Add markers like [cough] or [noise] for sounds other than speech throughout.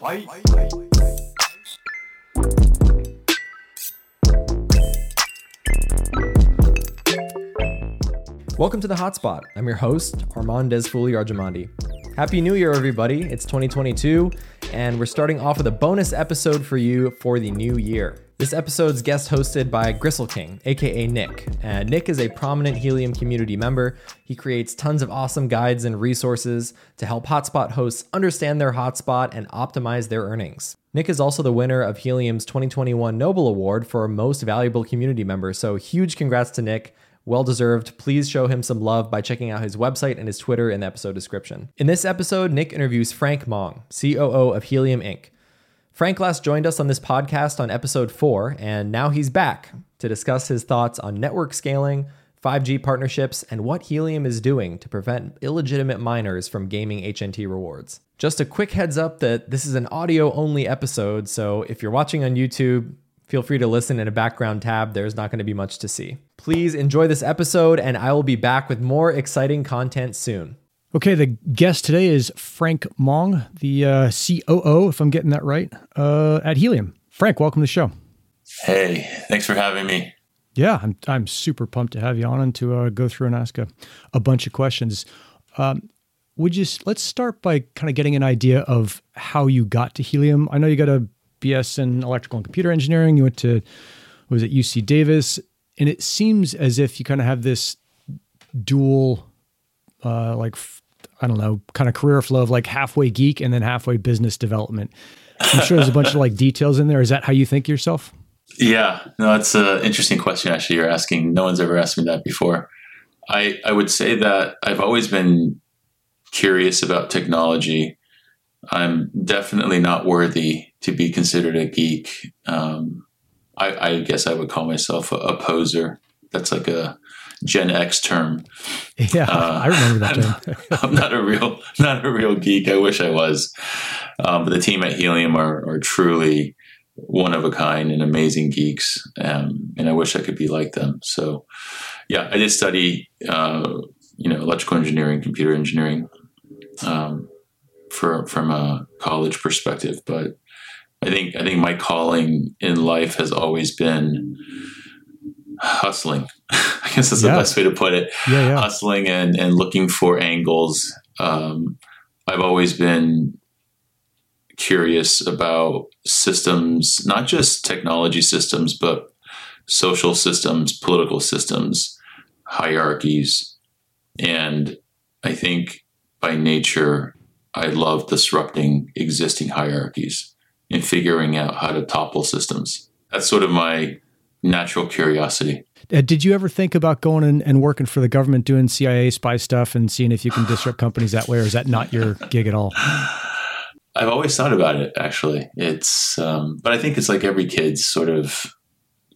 Welcome to the Hotspot. I'm your host, Armand Desfuli Arjamandi. Happy New Year, everybody. It's 2022, and we're starting off with a bonus episode for you for the new year. This episode's guest hosted by Gristle King, aka Nik. Uh, Nik is a prominent Helium community member. He creates tons of awesome guides and resources to help hotspot hosts understand their hotspot and optimize their earnings. Nik is also the winner of Helium's 2021 Noble Award for Most Valuable Community Member, so huge congrats to Nik. Well deserved. Please show him some love by checking out his website and his Twitter in the episode description. In this episode, Nik interviews Frank Mong, COO of Helium Inc. Frank last joined us on this podcast on episode four, and now he's back to discuss his thoughts on network scaling, 5G partnerships, and what Helium is doing to prevent illegitimate miners from gaming HNT rewards. Just a quick heads up that this is an audio only episode, so if you're watching on YouTube, feel free to listen in a background tab. There's not going to be much to see. Please enjoy this episode, and I will be back with more exciting content soon. Okay, the guest today is Frank Mong, the uh, COO, if I'm getting that right, uh, at Helium. Frank, welcome to the show. Hey, thanks for having me. Yeah, I'm, I'm super pumped to have you on and to uh, go through and ask a, a bunch of questions. Um, would you let's start by kind of getting an idea of how you got to Helium? I know you got a BS in electrical and computer engineering. You went to was it UC Davis, and it seems as if you kind of have this dual, uh, like I don't know, kind of career flow of like halfway geek and then halfway business development. I'm sure there's a bunch of like details in there. Is that how you think yourself? Yeah, no, it's an interesting question. Actually, you're asking. No one's ever asked me that before. I I would say that I've always been curious about technology. I'm definitely not worthy to be considered a geek. Um, I, I, guess I would call myself a, a, poser. That's like a Gen X term. Yeah, uh, I remember that term. [laughs] I'm not a real, not a real geek. I wish I was. Um, but the team at Helium are, are, truly one of a kind and amazing geeks, um, and I wish I could be like them. So, yeah, I did study, uh, you know, electrical engineering, computer engineering, um, for from a college perspective, but I think I think my calling in life has always been hustling. [laughs] I guess that's yeah. the best way to put it. Yeah, yeah. Hustling and and looking for angles. Um, I've always been curious about systems, not just technology systems, but social systems, political systems, hierarchies, and I think by nature I love disrupting existing hierarchies and figuring out how to topple systems. That's sort of my natural curiosity. Uh, did you ever think about going and, and, working for the government doing CIA spy stuff and seeing if you can disrupt [sighs] companies that way, or is that not your gig at all? I've always thought about it. Actually, it's um, but I think it's like every kid's sort of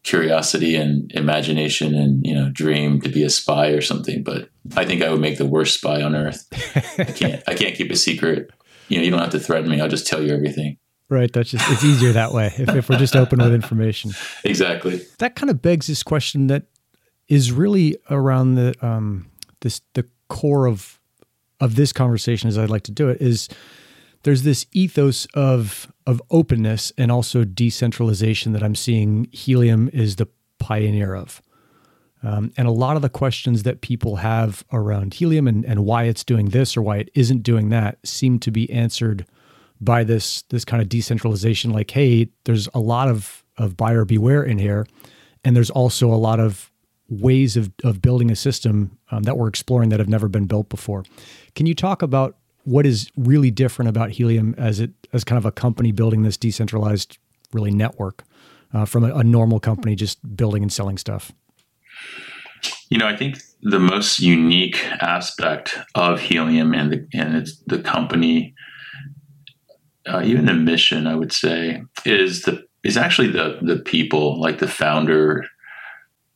curiosity and imagination and you know dream to be a spy or something. But I think I would make the worst spy on earth. I can't. I can't keep a secret. You know, you don't have to threaten me. I'll just tell you everything. Right. That's just, it's easier that way if, if we're just open with [laughs] information. Exactly. That kind of begs this question that is really around the, um, this, the core of, of this conversation as I'd like to do it is there's this ethos of, of openness and also decentralization that I'm seeing Helium is the pioneer of. Um, and a lot of the questions that people have around helium and, and why it's doing this or why it isn't doing that seem to be answered by this this kind of decentralization like hey there's a lot of of buyer beware in here. And there's also a lot of ways of, of building a system um, that we're exploring that have never been built before. Can you talk about what is really different about helium as it as kind of a company building this decentralized really network uh, from a, a normal company just building and selling stuff? You know i think the most unique aspect of helium and the, and the company uh, even the mission, I would say, is the is actually the the people, like the founder,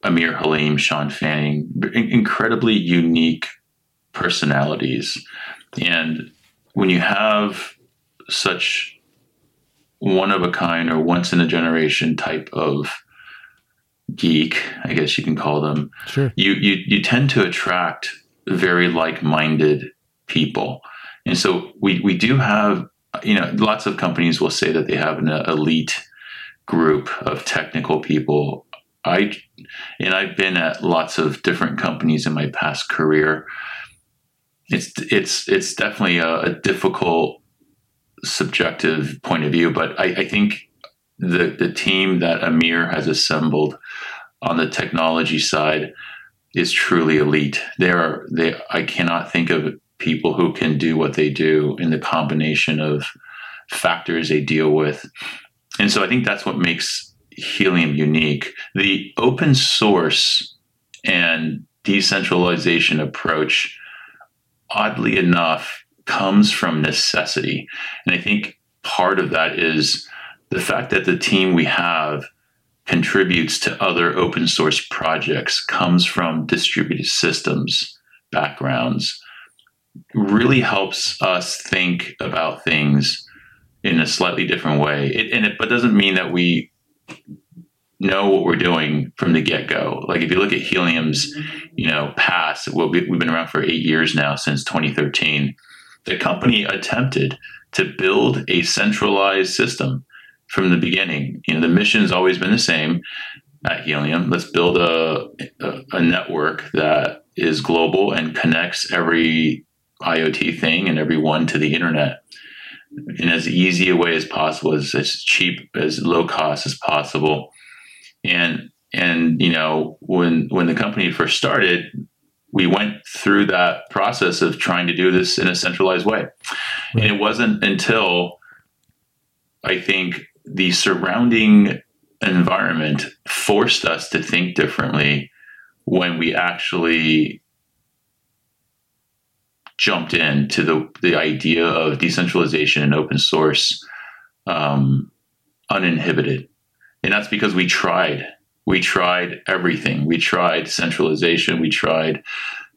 Amir Haleem, Shawn Fanning, incredibly unique personalities, and when you have such one of a kind or once in a generation type of geek, I guess you can call them. Sure. You you you tend to attract very like minded people, and so we we do have you know, lots of companies will say that they have an elite group of technical people. I and I've been at lots of different companies in my past career. It's it's it's definitely a, a difficult subjective point of view, but I, I think the the team that Amir has assembled on the technology side is truly elite. There are they I cannot think of people who can do what they do in the combination of factors they deal with. And so I think that's what makes Helium unique. The open source and decentralization approach, oddly enough, comes from necessity. And I think part of that is the fact that the team we have contributes to other open source projects, comes from distributed systems backgrounds, really helps us think about things in a slightly different way. It, and it, but doesn't mean that we know what we're doing from the get go. Like if you look at Helium's, you know, past, well, we've been around for eight years now since 2013. The company attempted to build a centralized system from the beginning. You know, the mission has always been the same at Helium. Let's build a, a, a network that is global and connects every IoT thing and everyone to the internet in as easy a way as possible, as, as cheap, as low cost as possible. And and you know, when when the company first started, we went through that process of trying to do this in a centralized way. Right. And it wasn't until I think the surrounding environment forced us to think differently when we actually jumped into the, the idea of decentralization and open source um, uninhibited. And that's because we tried. We tried everything. We tried centralization. We tried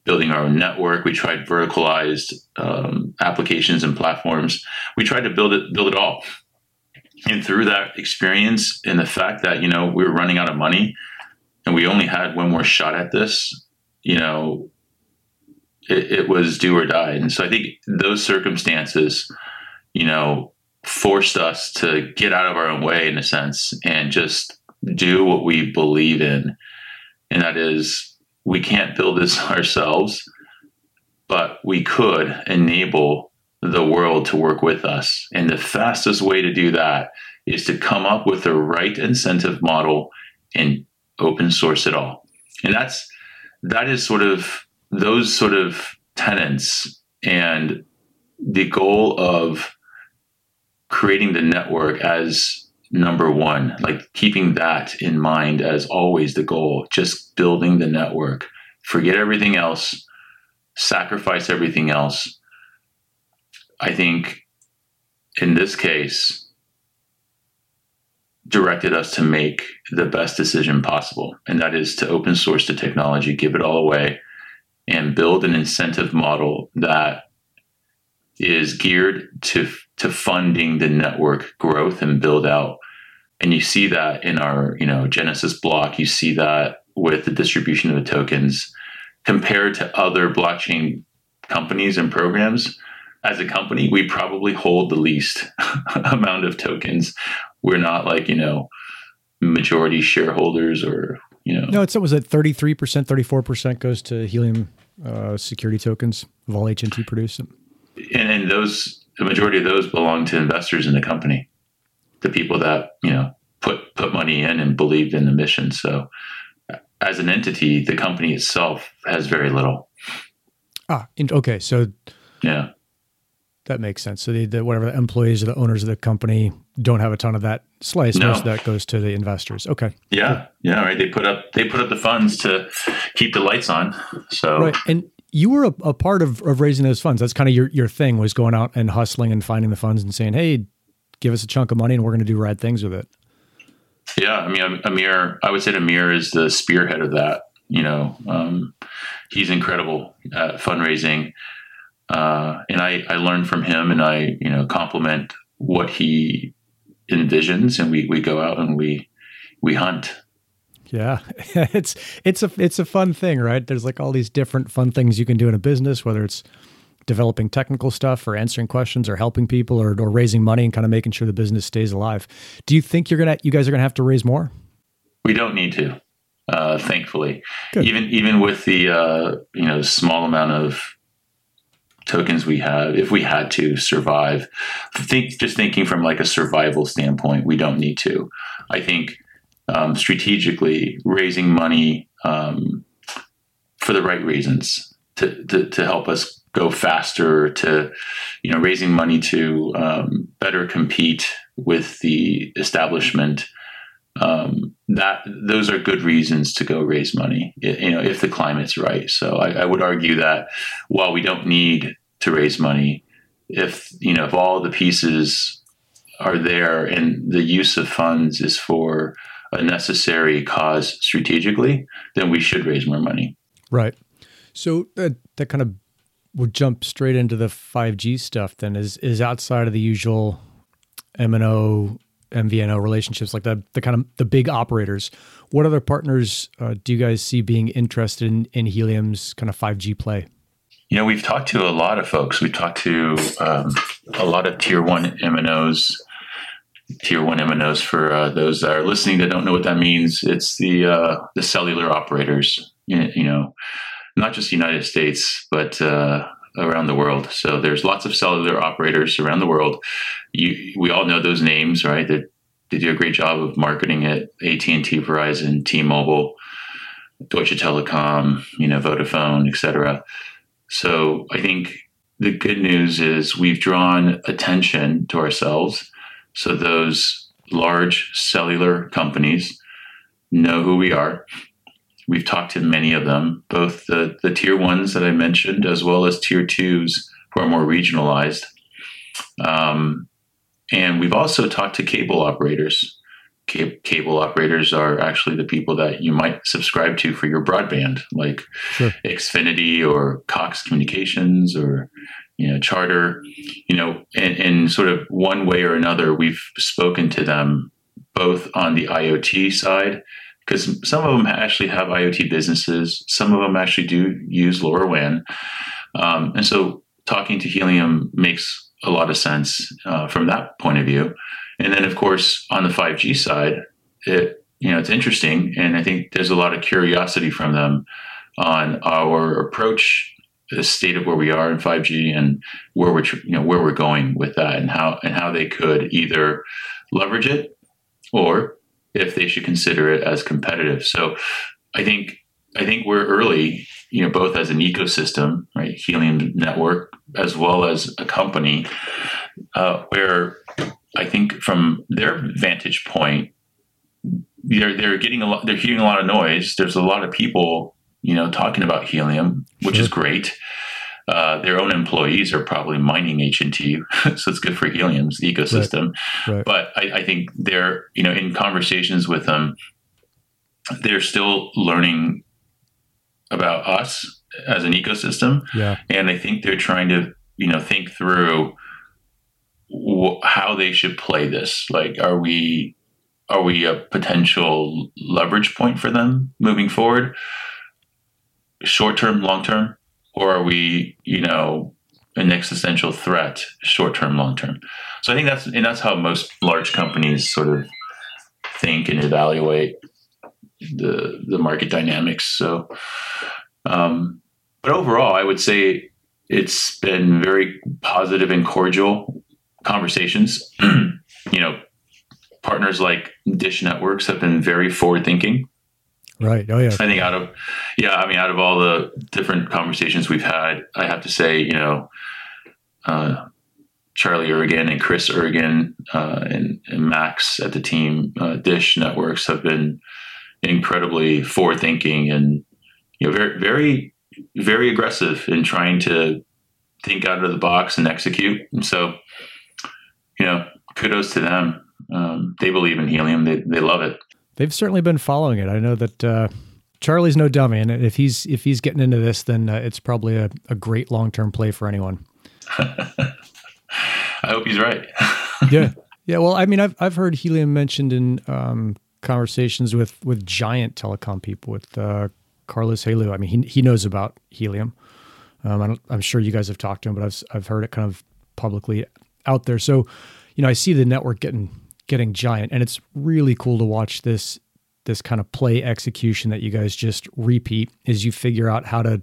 building our own network. We tried verticalized um, applications and platforms. We tried to build it, build it all and through that experience and the fact that you know we were running out of money and we only had one more shot at this you know it, it, was do or die and so i think those circumstances you know forced us to get out of our own way in a sense and just do what we believe in and that is we can't build this [laughs] ourselves but we could enable the world to work with us. And the fastest way to do that is to come up with the right incentive model and open source it all. And that's that is sort of those sort of tenants and the goal of creating the network as number one, like keeping that in mind as always the goal, just building the network. Forget everything else, sacrifice everything else, I think in this case, directed us to make the best decision possible. And that is to open source the technology, give it all away, and build an incentive model that is geared to, to funding the network growth and build out. And you see that in our, you know, Genesis block, you see that with the distribution of the tokens compared to other blockchain companies and programs as a company, we probably hold the least [laughs] amount of tokens. We're not like, you know, majority shareholders or, you know. No, it's, it was at 33%, 34% goes to Helium uh, security tokens of all HNT produced. And, and those, the majority of those belong to investors in the company, the people that, you know, put, put money in and believed in the mission. So as an entity, the company itself has very little. Ah, okay. So, yeah that makes sense. So the, the whatever the employees or the owners of the company don't have a ton of that slice. No. Most of that goes to the investors. Okay. Yeah. Cool. Yeah. Right. They put up they put up the funds to keep the lights on. So right. And you were a, a part of, of raising those funds. That's kind of your your thing was going out and hustling and finding the funds and saying, hey, give us a chunk of money and we're going to do rad things with it. Yeah. I mean, Amir, I would say Amir is the spearhead of that. You know, um, he's incredible at fundraising uh, and I, I learned from him and I, you know, compliment what he envisions and we, we go out and we, we hunt. Yeah. [laughs] it's, it's a, it's a fun thing, right? There's like all these different fun things you can do in a business, whether it's developing technical stuff or answering questions or helping people or, or raising money and kind of making sure the business stays alive. Do you think you're gonna you guys are gonna have to raise more? We don't need to, uh, thankfully. Good. Even even with the uh, you know small amount of tokens we have, if we had to survive, think just thinking from like a survival standpoint, we don't need to. I think um, strategically raising money um, for the right reasons to, to, to help us go faster to you know raising money to um, better compete with the establishment um, that those are good reasons to go raise money you know if the climate's right. So I, I, would argue that while we don't need to raise money if you know if all the pieces are there and the use of funds is for a necessary cause strategically then we should raise more money. Right. So that that kind of would jump straight into the 5G stuff then. Is is outside of the usual MNO MVNO relationships like the the kind of the big operators. What other partners uh, do you guys see being interested in, in Helium's kind of 5G play? You know, we've talked to a lot of folks. We've talked to um, a lot of tier one MNOs, tier one MNOs for uh, those that are listening that don't know what that means. It's the uh, the cellular operators. You know, not just the United States, but uh, around the world. So there's lots of cellular operators around the world. You, we all know those names, right? They, they do a great job of marketing it. AT&T, Verizon, T-Mobile, Deutsche Telekom, you know, Vodafone, etc. So I think the good news is we've drawn attention to ourselves. So those large cellular companies know who we are we've talked to many of them, both the, the tier ones that I mentioned, as well as tier twos who are more regionalized. Um, and we've also talked to cable operators. cable operators are actually the people that you might subscribe to for your broadband, like sure. Xfinity or Cox Communications or you know Charter. You know, and, and sort of one way or another, we've spoken to them both on the IoT side because some of them actually have IoT businesses. Some of them actually do use LoRaWAN. Um, and so talking to Helium makes a lot of sense uh, from that point of view. And then, of course, on the 5G side, it you know it's interesting, and I think there's a lot of curiosity from them on our approach, the state of where we are in 5G, and where we're you know where we're going with that, and how and how they could either leverage it or if they should consider it as competitive. So I think I think we're early, you know, both as an ecosystem, right, Helium Network, as well as a company, uh, where I think from their vantage point, they're they're getting a lot, they're hearing a lot of noise. There's a lot of people, you know, talking about helium, which sure. is great. Uh, their own employees are probably mining HNT, [laughs] so it's good for Helium's ecosystem. Right. Right. But I, I, think they're, you know, in conversations with them, they're still learning about us as an ecosystem. Yeah. And I think they're trying to, you know, think through wh- how they should play this. Like, are we, are we a potential leverage point for them moving forward? Short term, long term? Or are we, you know, an existential threat, short term, long term? So I think that's and that's how most large companies sort of think and evaluate the the market dynamics. So, um, but overall, I would say it's been very positive and cordial conversations. [clears throat] you know, partners like Dish Networks have been very forward thinking Right. Oh yeah. I think out of yeah, I mean, out of all the different conversations we've had, I have to say, you know, uh, Charlie Ergen and Chris Ergen uh, and, and, Max at the team, uh, Dish Networks have been incredibly forward thinking and you know very very very aggressive in trying to think out of the box and execute. And so, you know, kudos to them. Um, they believe in helium. They they love it they've certainly been following it. I know that uh, Charlie's no dummy, and if he's if he's getting into this, then uh, it's probably a, a great long term play for anyone. [laughs] I hope he's right. [laughs] yeah, yeah. Well, I mean, I've I've heard helium mentioned in um, conversations with with giant telecom people, with uh, Carlos Helú. I mean, he he knows about helium. Um, I am sure you guys have talked to him, but I've I've heard it kind of publicly out there. So, you know, I see the network getting getting giant, and it's really cool to watch this this kind of play execution that you guys just repeat as you figure out how to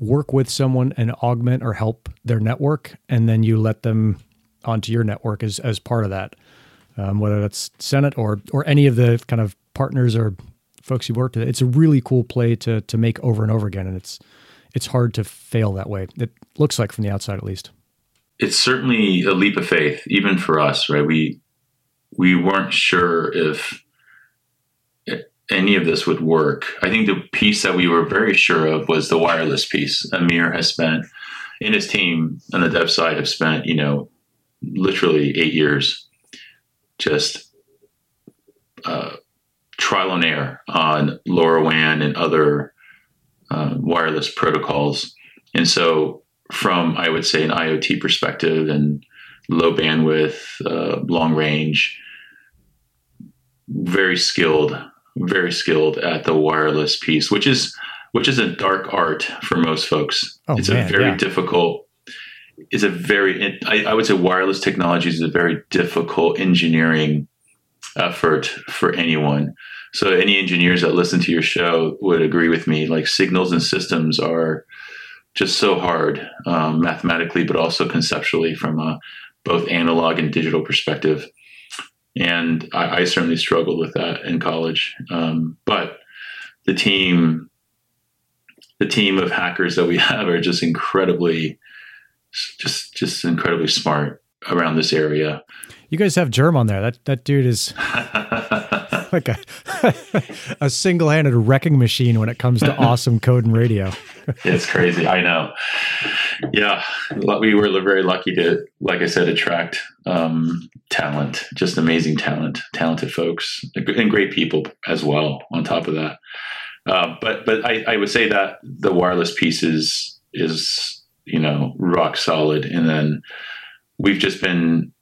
work with someone and augment or help their network, and then you let them onto your network as as part of that. Um, whether that's Senet or or any of the kind of partners or folks you worked with, it's a really cool play to to make over and over again, and it's it's hard to fail that way. It looks like from the outside, at least. It's certainly a leap of faith, even for us, right? We we weren't sure if any of this would work. I think the piece that we were very sure of was the wireless piece. Amir has spent, in his team on the dev side, have spent, you know, literally eight years just uh, trial and error on LoRaWAN and other uh, wireless protocols. And so, from I would say an IoT perspective and low bandwidth, uh, long range, very skilled, very skilled at the wireless piece, which is which is a dark art for most folks. Oh, it's man, a very yeah. difficult. It's a very I, I would say wireless technology is a very difficult engineering effort for anyone. So any engineers that listen to your show would agree with me. Like signals and systems are just so hard um, mathematically, but also conceptually from a both analog and digital perspective. And I, I certainly struggled with that in college. Um, but the team, the team of hackers that we [laughs] have are just incredibly, just just incredibly smart around this area. You guys have Germ on there. That that dude is [laughs] like a [laughs] a single-handed wrecking machine when it comes to awesome code and radio. it's crazy. I know. Yeah, we were very lucky to, like I said, attract um, talent, just amazing talent, talented folks, and great people as well. On top of that, uh, but but I, I would say that the wireless piece is is you know rock solid, and then we've just been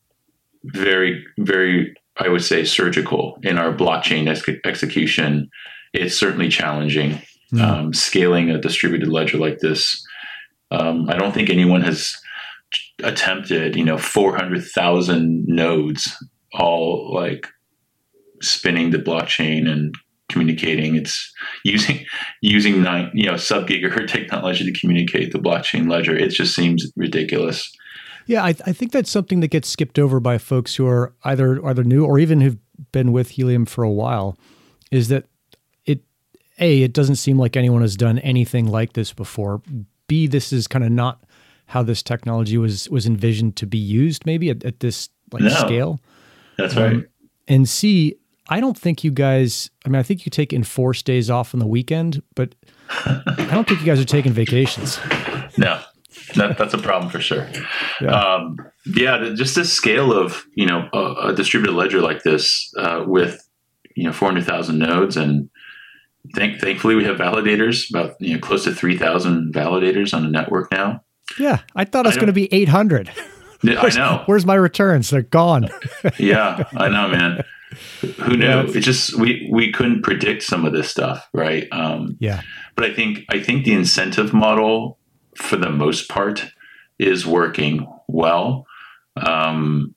very very I would say, surgical in our blockchain ex- execution. It's certainly challenging. Mm. Um, scaling a distributed ledger like this, um, I don't think anyone has attempted, you know, 400,000 nodes all like spinning the blockchain and communicating. It's using [laughs] using nine, you know, sub gigahertz technology to communicate the blockchain ledger. It just seems ridiculous. Yeah, I, I think that's something that gets skipped over by folks who are either either new or even who've been with Helium for a while. Is that it? A, it doesn't seem like anyone has done anything like this before. B, this is kind of not how this technology was was envisioned to be used. Maybe at, at this like no, scale. That's right. Um, and C, I don't think you guys. I mean, I think you take enforced days off on the weekend, but I don't think you guys are taking vacations. No, that, that's a problem for sure. Yeah. Um, yeah, just the scale of you know a, a distributed ledger like this uh, with you know 400,000 nodes and thank, thankfully we have validators about you know close to 3,000 validators on the network now. Yeah, I thought it was going to be 800. I know. Where's my returns? They're gone. [laughs] yeah, I know, man. Who knew? Yeah, it just we we couldn't predict some of this stuff, right? Um, yeah. But I think I think the incentive model for the most part, is working well. Um,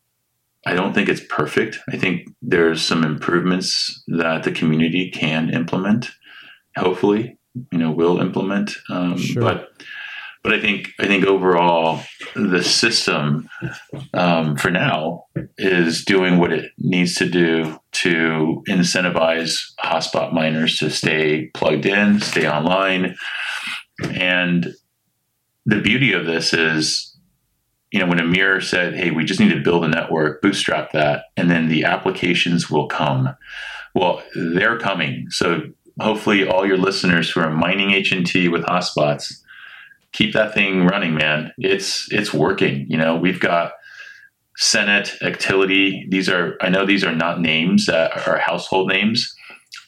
I don't think it's perfect. I think there's some improvements that the community can implement. Hopefully, you know, will implement. Um, sure. But but I think I think overall the system um, for now is doing what it needs to do to incentivize hotspot miners to stay plugged in, stay online, and the beauty of this is, you know, when Amir said, "Hey, we just need to build a network, bootstrap that, and then the applications will come." Well, they're coming. So hopefully, all your listeners who are mining HNT with hotspots, keep that thing running, man. It's it's working. You know, we've got Senet, Actility. These are I know these are not names that are household names,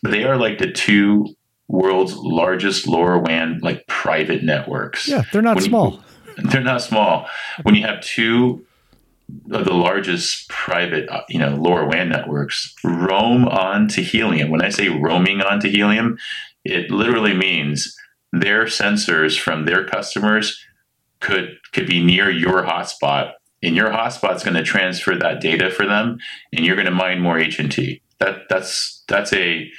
but they are like the two world's largest LoRaWAN like private networks. Yeah, they're not when small. You, [laughs] they're not small. When you have two of the largest private, uh, you know, lower LoRaWAN networks roam onto Helium. When I say roaming onto Helium, it literally means their sensors from their customers could could be near your hotspot and your hotspot's going to transfer that data for them and you're going to mine more HNT. That that's that's a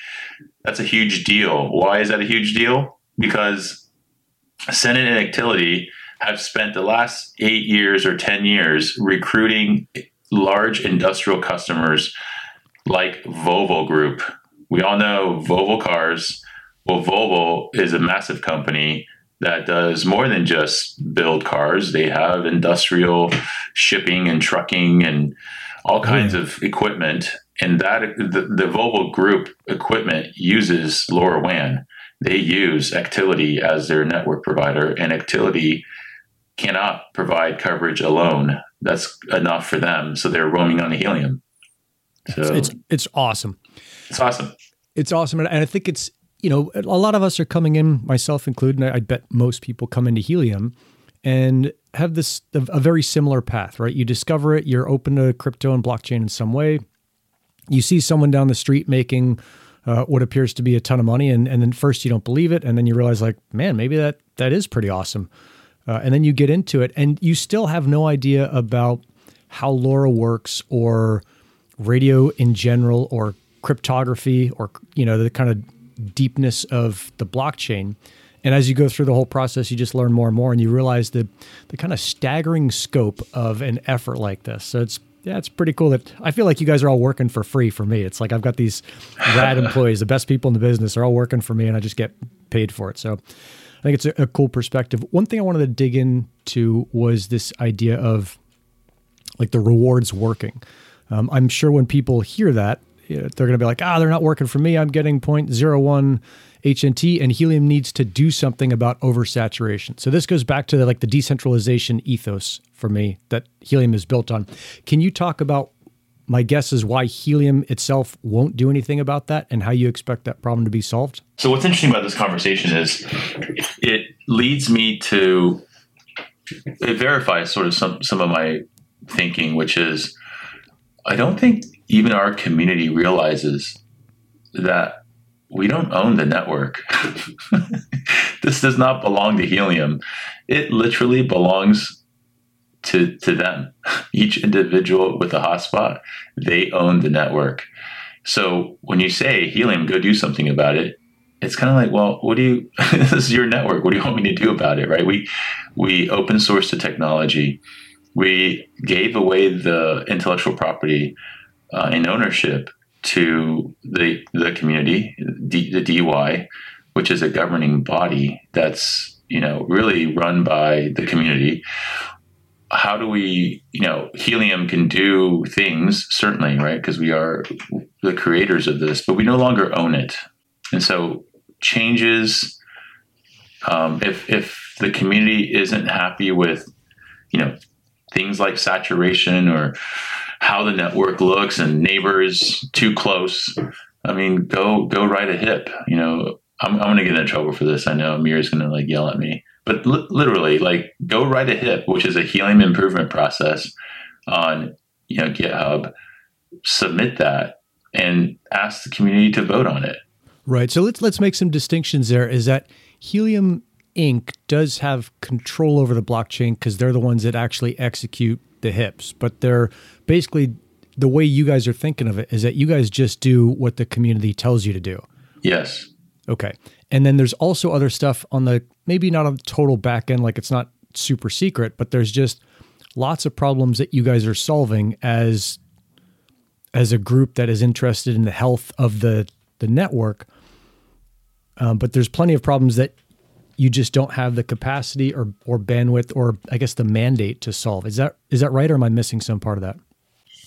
that's a huge deal. Why is that a huge deal? Because Senet and Have spent the last 8 years or 10 years recruiting large industrial customers like Volvo Group. We all know Volvo cars. Well, Volvo is a massive company that does more than just build cars. They have industrial shipping and trucking and all kinds of equipment. And that the, the Volvo Group equipment uses LoRaWAN. They use Actility as their network provider, and Actility cannot provide coverage alone. That's enough for them. So they're roaming on helium. So it's it's awesome. It's awesome. It's awesome, and I think it's you know, a lot of us are coming in, myself included, and I bet most people come into helium and have this a very similar path, right? You discover it, you're open to crypto and blockchain in some way. You see someone down the street making uh, what appears to be a ton of money, and, and then first you don't believe it, and then you realize like, man, maybe that that is pretty awesome. Uh, and then you get into it, and you still have no idea about how LoRa works or radio in general or cryptography or you know the kind of deepness of the blockchain. And as you go through the whole process, you just learn more and more, and you realize the the kind of staggering scope of an effort like this. So it's yeah, it's pretty cool that I feel like you guys are all working for free for me. It's like I've got these rad [laughs] employees, the best people in the business, are all working for me, and I just get paid for it. So I think it's a, a cool perspective. One thing I wanted to dig into was this idea of like the rewards working. Um, I'm sure when people hear that, they're going to be like, ah, they're not working for me. I'm getting 0.01 HNT, and Helium needs to do something about oversaturation. So this goes back to the, like the decentralization ethos for me that Helium is built on. Can you talk about? My guess is why Helium itself won't do anything about that, and how you expect that problem to be solved. So what's interesting about this conversation is it leads me to it verifies sort of some some of my thinking, which is I don't think even our community realizes that we don't own the network. [laughs] this does not belong to Helium. It literally belongs to to them. [laughs] Each individual with a hotspot, they own the network. So when you say Helium, go do something about it, it's kind of like, well, what do you? [laughs] this is your network. What do you want me to do about it? Right? We we open source the technology we gave away the intellectual property uh, and ownership to the the community, D, the DeWi, which is a governing body that's you know really run by the community. How do we, you know, Helium can do things certainly, right? Because we are the creators of this, but we no longer own it, and so changes. Um, if if the community isn't happy with, you know, things like saturation or how the network looks and neighbors too close. I mean, go go ride a hip. You know, I'm, I'm to get in trouble for this. I know Amir is to like yell at me, but li- literally, like, go write a hip, which is a helium improvement process on you know GitHub. Submit that and ask the community to vote on it. Right. So let's let's make some distinctions. There is that helium Inc. does have control over the blockchain because they're the ones that actually execute the hips. But they're basically the way you guys are thinking of it is that you guys just do what the community tells you to do. Yes. Okay. And then there's also other stuff on the maybe not on the total back end, like it's not super secret, but there's just lots of problems that you guys are solving as as a group that is interested in the health of the the network. Um, but there's plenty of problems that you just don't have the capacity or or bandwidth or I guess the mandate to solve. Is that is that right or am I missing some part of that?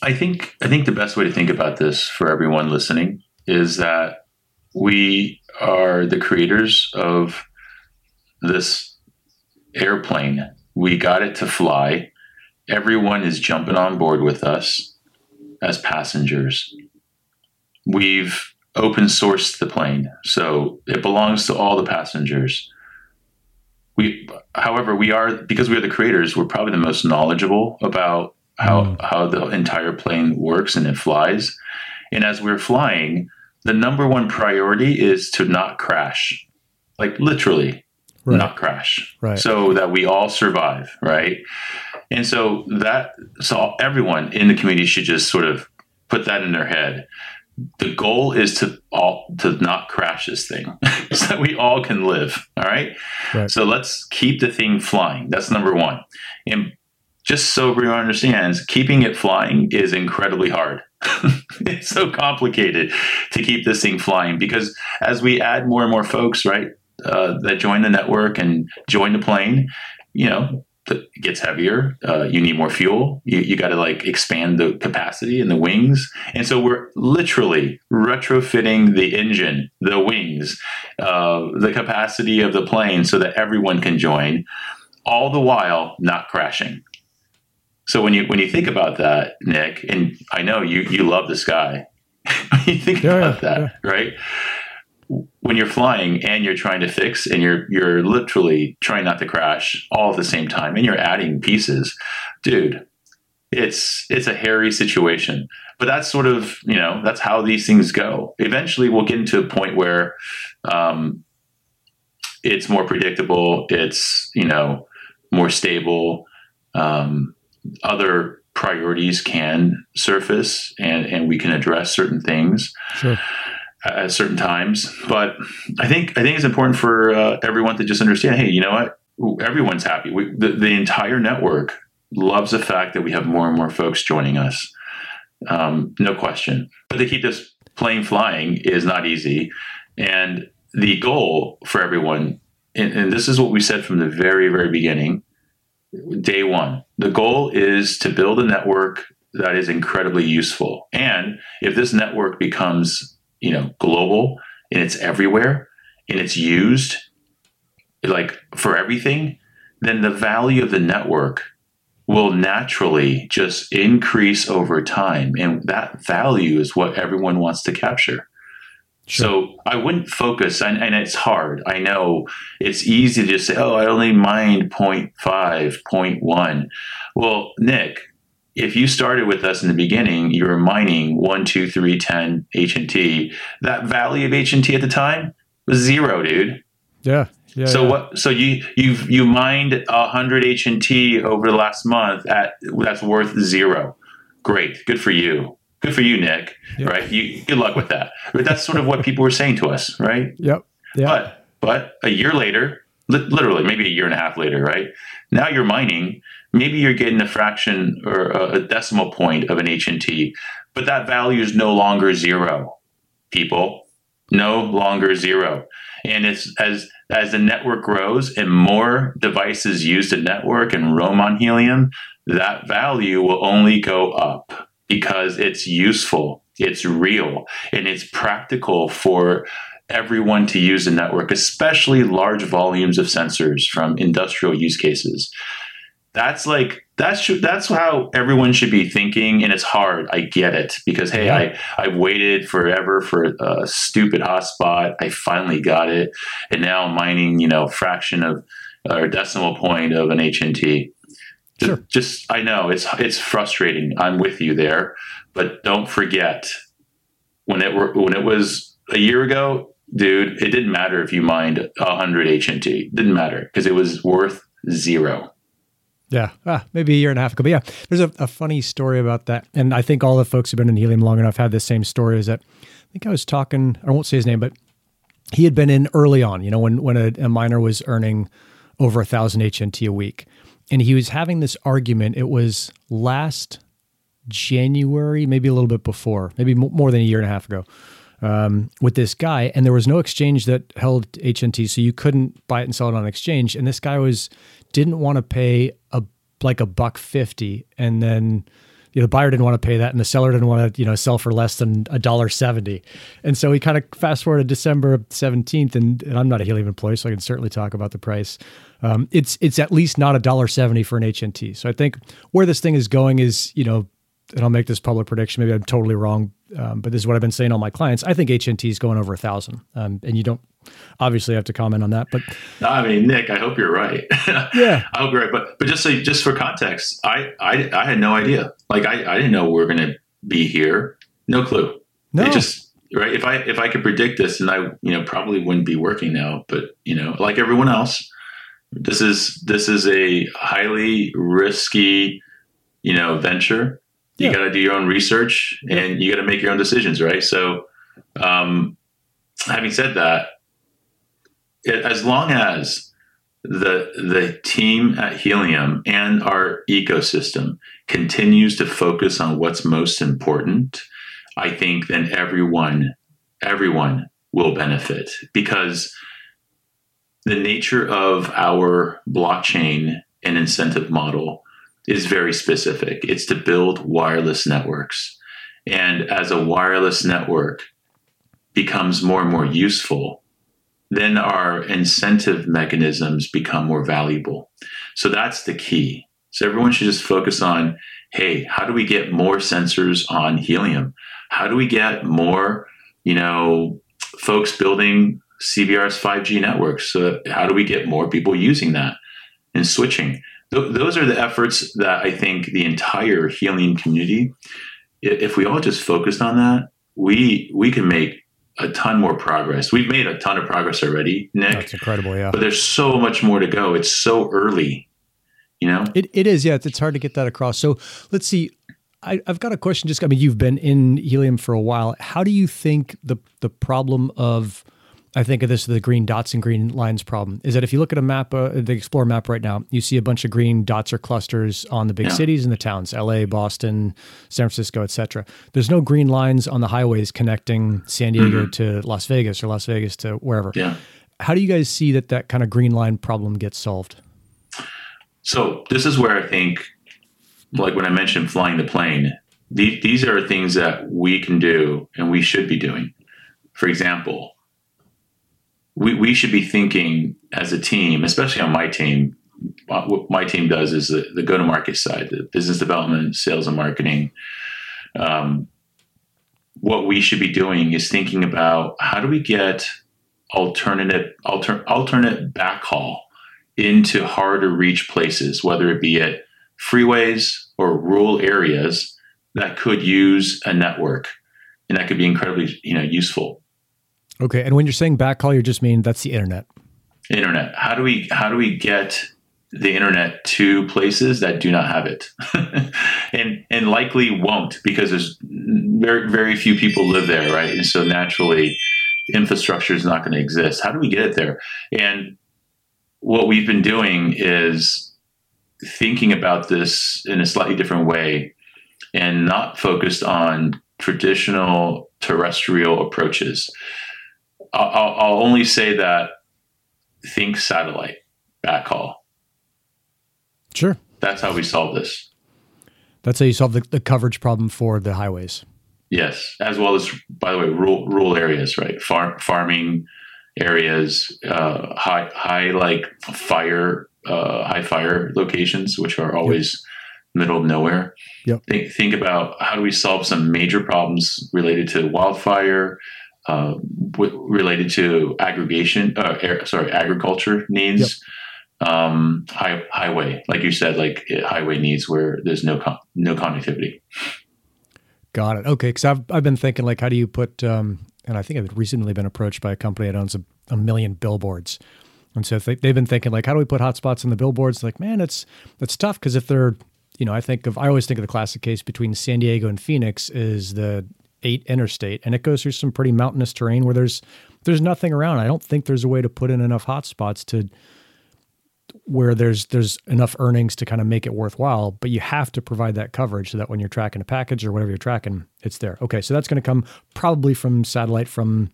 I think I think the best way to think about this for everyone listening is that we are the creators of this airplane. We got it to fly. Everyone is jumping on board with us as passengers. We've open sourced the plane, so it belongs to all the passengers we however we are because we are the creators we're probably the most knowledgeable about how mm. how the entire plane works and it flies and as we're flying the number one priority is to not crash like literally Right. not crash, Right. so that we all survive, right? And so that so everyone in the community should just sort of put that in their head. The goal is to all to not crash this thing, [laughs] so that we all can live. All right. Right. So let's keep the thing flying. That's number one. And just so everyone understands, keeping it flying is incredibly hard. [laughs] it's so complicated to keep this thing flying because as we add more and more folks, right, uh, that join the network and join the plane, you know, it gets heavier. Uh, you need more fuel. You, you got to like expand the capacity in the wings. And so we're literally retrofitting the engine, the wings, uh, the capacity of the plane so that everyone can join, all the while not crashing. So when you when you think about that, Nik, and I know you you love the sky. [laughs] you think Yeah, about yeah, that, right? When you're flying and you're trying to fix and you're you're literally trying not to crash all at the same time and you're adding pieces, dude, it's it's a hairy situation. But that's sort of you know that's how these things go. Eventually, we'll get into a point where um, it's more predictable. It's you know more stable. Um, other priorities can surface and, and we can address certain things Sure. at certain times. But I think I think it's important for uh, everyone to just understand. Hey, you know what? Everyone's happy. We, the, the entire network loves the fact that we have more and more folks joining us. Um, no question. But to keep this plane flying is not easy. And the goal for everyone, and, and this is what we said from the very, very beginning, day one. The goal is to build a network that is incredibly useful. And if this network becomes, you know, global and it's everywhere and it's used like for everything, then the value of the network will naturally just increase over time. And that value is what everyone wants to capture. So I wouldn't focus, and, and, it's hard. I know it's easy to just say, oh, I only mined 0.5, 0.1. Well, Nik, if you started with us in the beginning, you were mining 1, 2, 3, 10 HNT. That value of HNT at the time was zero, dude. Yeah. Yeah, so yeah. what? So you you've you mined hundred H and T over the last month at that's worth zero. Great, good for you. Good for you, Nik. Yeah. Right? You good luck with that. But that's sort of what people were saying to us, right? Yep. Yeah. But but a year later, li- literally maybe a year and a half later, right? Now you're mining. Maybe you're getting a fraction or a decimal point of an HNT, but that value is no longer zero. People, no longer zero. And it's as as the network grows and more devices use the network and roam on helium, that value will only go up because it's useful, it's real, and it's practical for everyone to use the network, especially large volumes of sensors from industrial use cases. That's like that's that's how everyone should be thinking, and it's hard. I get it because hey. I I waited forever for a stupid hotspot. I finally got it, and now I'm mining you know fraction of or decimal point of an HNT. Just, Sure. just I know it's it's frustrating. I'm with you there, but don't forget when it were when it was a year ago, dude. It didn't matter if you mined hundred HNT. Didn't matter because it was worth zero. Yeah, ah, maybe a year and a half ago. But yeah, there's a, a funny story about that. And I think all the folks who've been in helium long enough had the same story is that I think I was talking, I won't say his name, but he had been in early on, you know, when, when a, a miner was earning over a thousand HNT a week. And he was having this argument. It was last January, maybe a little bit before, maybe more than a year and a half ago, um, with this guy. And there was no exchange that held HNT, so you couldn't buy it and sell it on exchange. And this guy was didn't want to pay a like a buck fifty, and then you know, the buyer didn't want to pay that, and the seller didn't want to you know sell for less than a dollar seventy. And so he kind of fast forwarded December seventeenth, and, and I'm not a helium employee, so I can certainly talk about the price. Um, it's it's at least not a dollar seventy for an HNT. So I think where this thing is going is you know and I'll make this public prediction. Maybe I'm totally wrong, um, but this is what I've been saying to all my clients. I think HNT is going over a thousand, um, and you don't obviously have to comment on that. But I mean, Nik, I hope you're right. [laughs] Yeah. I hope you're right. But but just so just for context, I I, I had no idea. Like I, I didn't know we were going to be here. No clue. no, It just right. If I if I could predict this, then I you know probably wouldn't be working now. But you know, like everyone else, This is this is a highly risky, you know, venture. You Yeah. got to do your own research and you got to make your own decisions, right? So, um, having said that, it, as long as the the team at Helium and our ecosystem continues to focus on what's most important, I think then everyone everyone will benefit because the nature of our blockchain and incentive model is very specific. It's to build wireless networks. And as a wireless network becomes more and more useful, then our incentive mechanisms become more valuable. So that's the key. So everyone should just focus on hey, how do we get more sensors on helium? How do we get more, you know, folks building CBRS 5G networks? So how do we get more people using that and switching? Th- those are the efforts that I think the entire helium community, if we all just focused on that, we we can make a ton more progress. We've made a ton of progress already, Nik, That's incredible. Yeah. but there's so much more to go. It's so early, you know. It, it is, yeah. It's, it's hard to get that across. So let's see. I, I've got a question. Just, I mean, you've been in helium for a while. How do you think the the problem of, I think of this as the green dots and green lines problem is that if you look at a map, uh, the Explorer map right now, you see a bunch of green dots or clusters on the big Yeah. cities and the towns, L.A., Boston, San Francisco, etc. There's no green lines on the highways connecting San Diego to Las Vegas or Las Vegas to wherever. Yeah. How do you guys see that that kind of green line problem gets solved? So this is where I think, like when I mentioned flying the plane, the, these are things that we can do and we should be doing. For example, we, we should be thinking as a team, especially on my team. What my team does is the, the go to market side, the business development, sales, and marketing. Um, what we should be doing is thinking about how do we get alternative alter, alternate backhaul into hard to reach places, whether it be at freeways or rural areas that could use a network, and that could be incredibly you know useful. Okay, and when you're saying backhaul, you're just meaning that's the internet. Internet. How do we how do we get the internet to places that do not have it, [laughs] and and likely won't because there's very very few people live there, right? And so naturally, infrastructure is not going to exist. How do we get it there? And what we've been doing is thinking about this in a slightly different way and not focused on traditional terrestrial approaches. I'll, I'll only say that think satellite backhaul. Sure. That's how we solve this. That's how you solve the, the coverage problem for the highways. Yes, as well as by the way, rural rural areas, right? Farm farming areas, uh, high high like fire uh, high fire locations, which are always middle of nowhere. Yep. Think think about how do we solve some major problems related to wildfire, uh, w- related to aggregation, uh, air, sorry, agriculture needs. Um, high, highway, like you said, like uh, highway needs where there's no con- no connectivity. Got it. Okay, because I've I've been thinking like, how do you put? Um, and I think I've recently been approached by a company that owns a, a million billboards, and so they, they've been thinking like, how do we put hotspots in the billboards? Like, man, it's it's tough because if they're, you know, I think of I always think of the classic case between San Diego and Phoenix is the eight interstate, and it goes through some pretty mountainous terrain where there's there's nothing around. I don't think there's a way to put in enough hotspots to where there's there's enough earnings to kind of make it worthwhile, but you have to provide that coverage so that when you're tracking a package or whatever you're tracking, it's there. Okay, so that's going to come probably from satellite from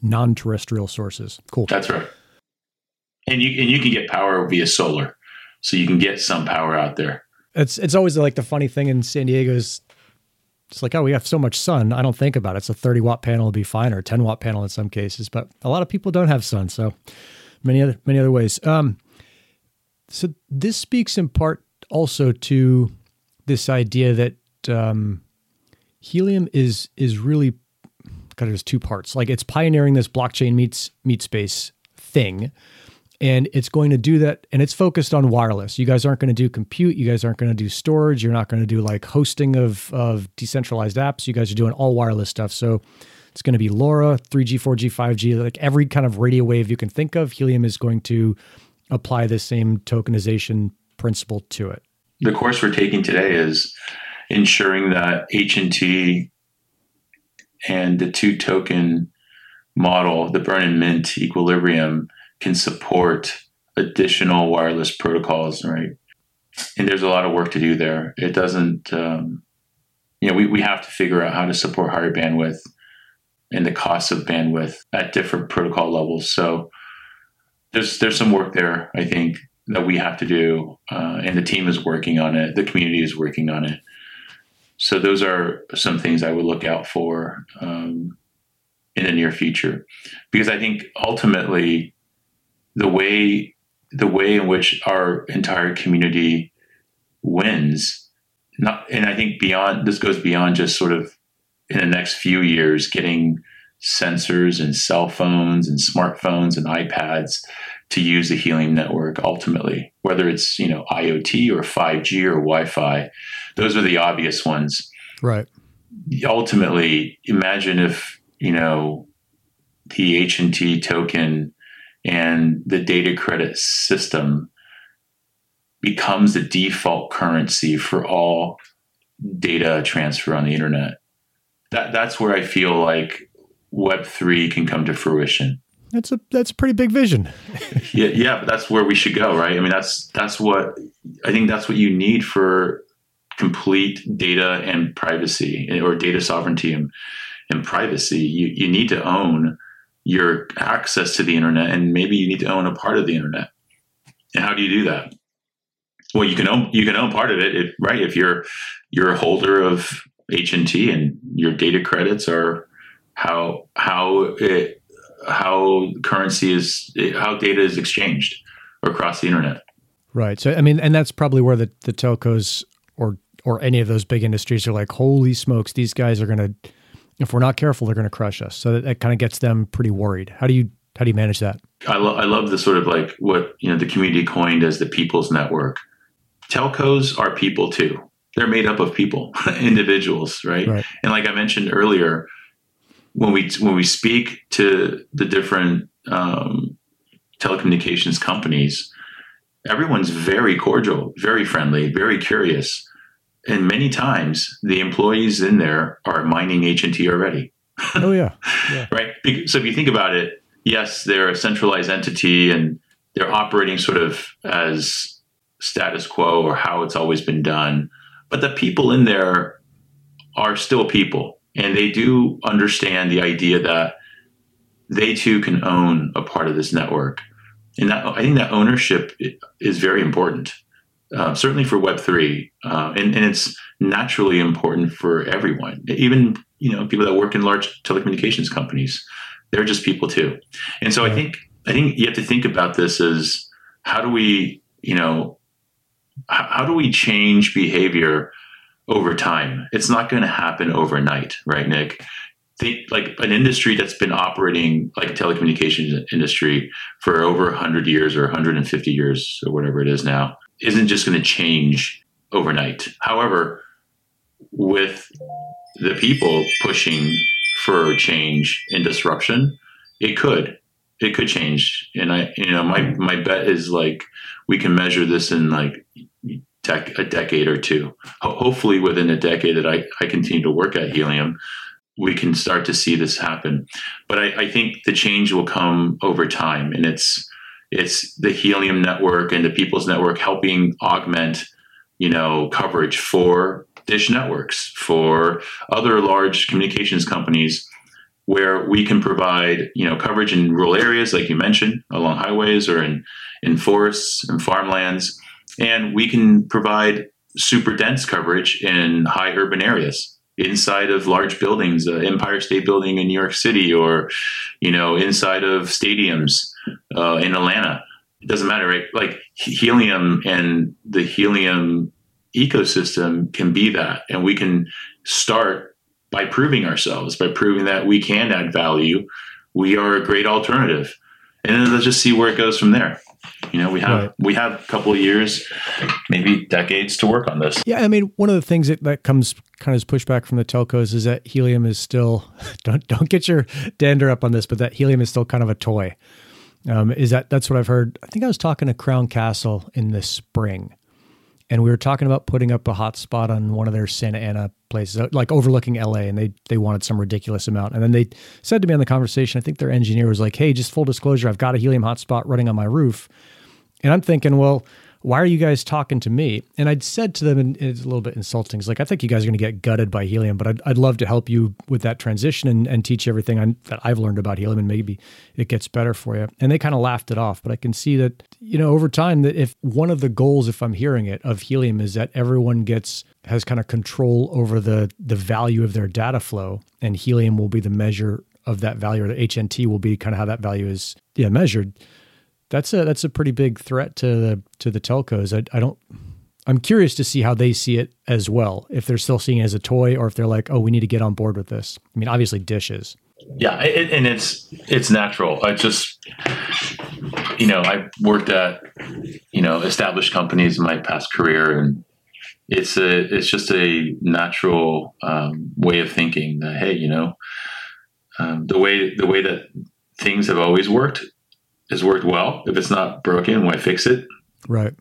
non-terrestrial sources. Cool. That's right. And you and you can get power via solar, so you can get some power out there. It's it's always like the funny thing in San Diego is it's like, oh, we have so much sun. I don't think about it. It's a 30 watt panel would be fine or a 10 watt panel in some cases, but a lot of people don't have sun. So many other many other ways. Um, so this speaks in part also to this idea that um, helium is is really kind of there's two parts. Like it's pioneering this blockchain meets meatspace thing, and it's going to do that and it's focused on wireless. You guys aren't going to do compute. You guys aren't going to do storage. You're not going to do like hosting of of decentralized apps. You guys are doing all wireless stuff. So it's going to be LoRa, 3G, 4G, 5G, like every kind of radio wave you can think of. Helium is going to apply the same tokenization principle to it? The course we're taking today is ensuring that HNT and the two token model, the burn and mint equilibrium, can support additional wireless protocols, right? And there's a lot of work to do there. It doesn't, um, you know, we, we have to figure out how to support higher bandwidth and the cost of bandwidth at different protocol levels. So there's there's some work there, I think, that we have to do, uh, and the team is working on it. The community is working on it. So those are some things I would look out for um, in the near future, because I think ultimately the way the way in which our entire community wins, not and I think beyond this goes beyond just sort of in the next few years getting sensors and cell phones and smartphones and iPads to use the helium network ultimately whether it's you know iot or 5g or wi-fi those are the obvious ones. Right. Ultimately imagine if you know the hnt token and the data credit system becomes the default currency for all data transfer on the internet that that's where i feel like web3 can come to fruition that's a that's a pretty big vision. [laughs] yeah, yeah, but that's where we should go, right? I mean, that's that's what I think that's what you need for complete data and privacy or data sovereignty and, and privacy. You you need to own your access to the internet and maybe you need to own a part of the internet. And how do you do that? Well, you can own you can own part of it, right? If you're you're a holder of HNT and your data credits are how how it how currency is how data is exchanged across the internet. Right. So I mean, and that's probably where the the telcos or or any of those big industries are like, holy smokes, these guys are going to, if we're not careful, they're going to crush us. So that, that kind of gets them pretty worried. How do you how do you manage that? I, lo- I love the sort of like what you know the community coined as the people's network. Telcos are people too. They're made up of people, [laughs] individuals, right? right? And like I mentioned earlier, when we when we speak to the different um, telecommunications companies, everyone's very cordial, very friendly, very curious, and many times the employees in there are mining HNT already. Oh yeah, [laughs] yeah. right. So if you think about it, yes, they're a centralized entity and they're operating sort of as status quo or how it's always been done, but the people in there are still people and they do understand the idea that they too can own a part of this network. And that, I think that ownership is very important, uh, certainly for Web3. Uh, and, and it's naturally important for everyone, even you know people that work in large telecommunications companies. They're just people too. And so I think I think you have to think about this as how do we, you know, how, how do we change behavior over time. It's not going to happen overnight, right, Nik? Think like an industry that's been operating like a telecommunications industry for over 100 years or 150 years or whatever it is now isn't just going to change overnight. However, with the people pushing for change and disruption, it could it could change. And I you know my my bet is like we can measure this in like a decade or two. Ho- hopefully, within a decade that I, I continue to work at Helium, we can start to see this happen. But I, I think the change will come over time, and it's it's the Helium network and the People's Network helping augment, you know, coverage for dish networks, for other large communications companies where we can provide you know coverage in rural areas like you mentioned along highways or in in forests and farmlands. And we can provide super dense coverage in high urban areas inside of large buildings, uh, Empire State Building in New York City, or you know, inside of stadiums uh, in Atlanta. It doesn't matter, right? Like helium and the helium ecosystem can be that, and we can start by proving ourselves, by proving that we can add value. We are a great alternative, and then let's just see where it goes from there. You know, we have right. we have a couple of years, maybe decades to work on this. Yeah, I mean, one of the things that, that comes kind of as pushback from the telcos is that helium is still [laughs] don't don't get your dander up on this, but that helium is still kind of a toy. Um, is that that's what I've heard? I think I was talking to Crown Castle in the spring, and we were talking about putting up a hotspot on one of their Santa Ana places, uh, like overlooking LA, and they they wanted some ridiculous amount. And then they said to me on the conversation, I think their engineer was like, "Hey, just full disclosure, I've got a helium hotspot running on my roof," and I'm thinking, well why are you guys talking to me? And I'd said to them, and it's a little bit insulting. It's like, I think you guys are going to get gutted by helium, but I'd, I'd love to help you with that transition and, and teach everything I, that I've learned about helium, and maybe it gets better for you. And they kind of laughed it off. But I can see that, you know, over time, that if one of the goals, if I'm hearing it, of helium is that everyone gets has kind of control over the the value of their data flow, and helium will be the measure of that value, or the HNT will be kind of how that value is yeah measured that's a that's a pretty big threat to the to the telcos. I, I don't. I'm curious to see how they see it as well. If they're still seeing it as a toy, or if they're like, "Oh, we need to get on board with this." I mean, obviously, dishes. Yeah, it, and it's it's natural. I just, you know, I worked at, you know, established companies in my past career, and it's a it's just a natural um, way of thinking that hey, you know, um, the way the way that things have always worked has worked well. If it's not broken, why fix it? Right.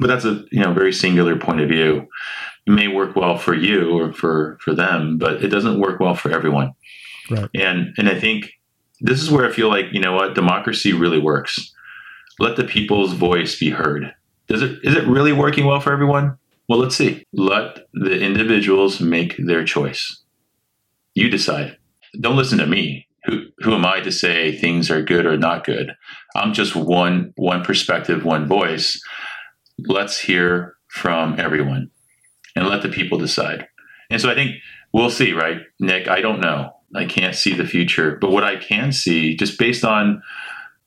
But that's a you know very singular point of view. It may work well for you or for for them, but it doesn't work well for everyone. Right. And and I think this is where I feel like you know what democracy really works. Let the people's voice be heard. Does it is it really working well for everyone? Well, let's see. Let the individuals make their choice. You decide. Don't listen to me who who am I to say things are good or not good? I'm just one one perspective, one voice. Let's hear from everyone and let the people decide. And so I think we'll see, right? Nik, I don't know. I can't see the future, but what I can see just based on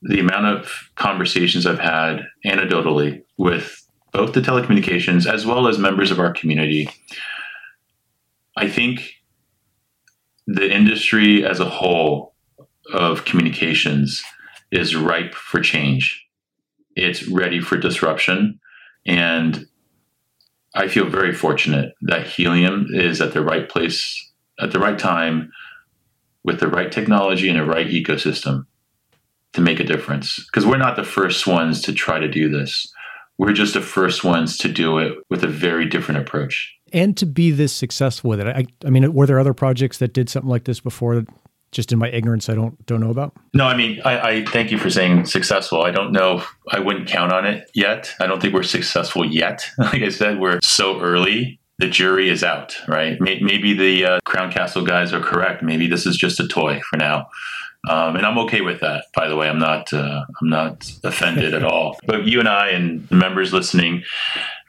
the amount of conversations I've had anecdotally with both the telecommunications as well as members of our community, I think the industry as a whole of communications is ripe for change. It's ready for disruption. And I feel very fortunate that helium is at the right place at the right time with the right technology and the right ecosystem to make a difference. Because we're not the first ones to try to do this. We're just the first ones to do it with a very different approach and to be this successful with it. I, I mean, were there other projects that did something like this before? Just in my ignorance, I don't don't know about. No, I mean, I, I thank you for saying successful. I don't know. I wouldn't count on it yet. I don't think we're successful yet. [laughs] Like I said, we're so early. The jury is out, right? Maybe the uh, Crown Castle guys are correct. Maybe this is just a toy for now. Um, and I'm okay with that. By the way, I'm not uh, I'm not offended at [laughs] all. But you and I and the members listening,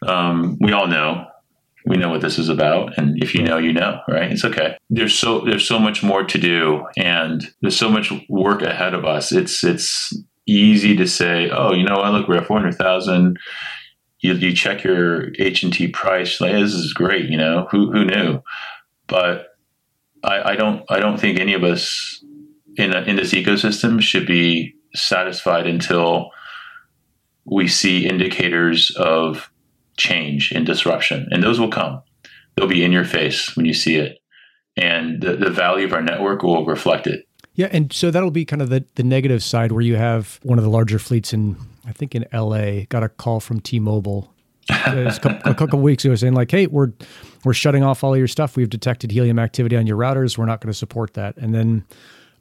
um, we all know we know what this is about and if you know you know right? It's okay. There's so there's so much more to do and there's so much work ahead of us. It's it's easy to say oh you know what? Look we're at 400000 you, you check your HNT price like this is great you know? Who, who knew? But I, I don't i don't think any of us in, a, in this ecosystem should be satisfied until we see indicators of change and disruption, and those will come. They'll be in your face when you see it, and the, the value of our network will reflect it. Yeah, and so that'll be kind of the, the negative side where you have one of the larger fleets in, I think in LA, got a call from T-Mobile a couple, a couple weeks ago saying like, "Hey, we're we're shutting off all your stuff. We've detected helium activity on your routers. We're not going to support that." And then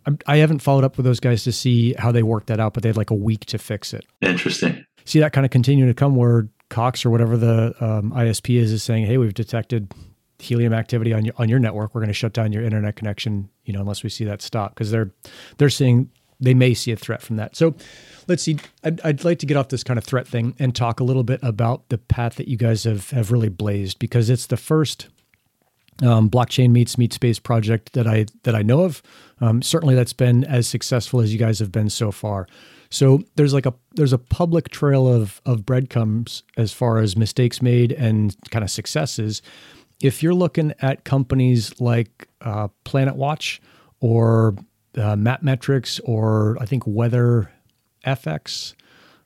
I'm, I have not followed up with those guys to see how they worked that out, but they had like a week to fix it. Interesting. See that kind of continuing to come where Cox or whatever the um, ISP is is saying, "Hey, we've detected helium activity on your on your network. We're going to shut down your internet connection, you know, unless we see that stop because they're they're seeing they may see a threat from that." So, let's see. I'd, I'd like to get off this kind of threat thing and talk a little bit about the path that you guys have have really blazed because it's the first um, blockchain meets meatspace project that I that I know of. Um, certainly, that's been as successful as you guys have been so far. So there's like a there's a public trail of of breadcrumbs as far as mistakes made and kind of successes. If you're looking at companies like uh, PlanetWatch or uh, Mapmetrics or I think Weather FX,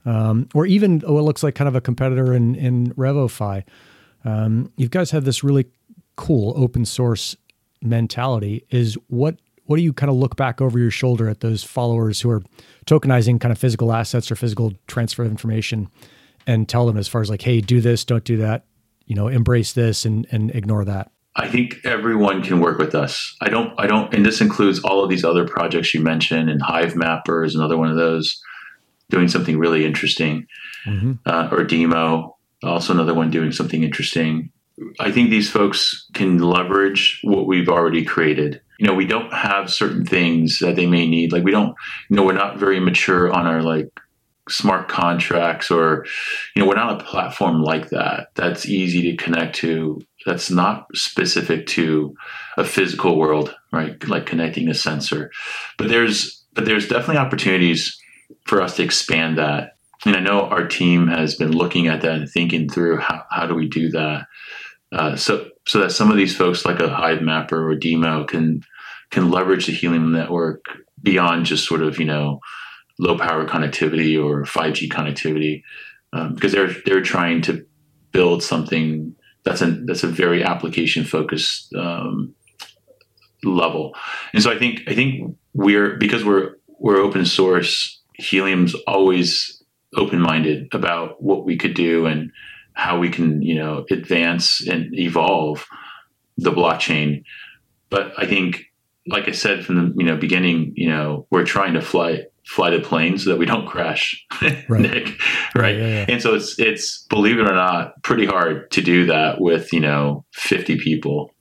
um, or even oh, it looks like kind of a competitor in in RevoFi. Um, you guys have this really cool open source mentality. Is what what do you kind of look back over your shoulder at those followers who are tokenizing kind of physical assets or physical transfer of information and tell them as far as like, hey, do this, don't do that, you know, embrace this and and ignore that? I think everyone can work with us. I don't, I don't, and this includes all of these other projects you mentioned, and Hivemapper is another one of those doing something really interesting, mm-hmm. uh, or DIMO, also another one doing something interesting. I think these folks can leverage what we've already created. You know, we don't have certain things that they may need. Like we don't, you know, we're not very mature on our like smart contracts or, you know, we're not a platform like that. That's easy to connect to. That's not specific to a physical world, right? Like connecting a sensor. But there's, but there's definitely opportunities for us to expand that. And I know our team has been looking at that and thinking through how, how do we do that uh, so so that some of these folks like a Hivemapper or DIMO can can leverage the Helium network beyond just sort of you know low power connectivity or 5G connectivity um, because they're they're trying to build something that's a that's a very application focused um, level. And so I think I think we're because we're we're open source Helium's always open minded about what we could do and how we can you know advance and evolve the blockchain. But i think like i said from the you know beginning you know we're trying to fly fly the plane so that we don't crash. [laughs] Right. nick right? Yeah, yeah. and so it's it's believe it or not pretty hard to do that with you know 50 people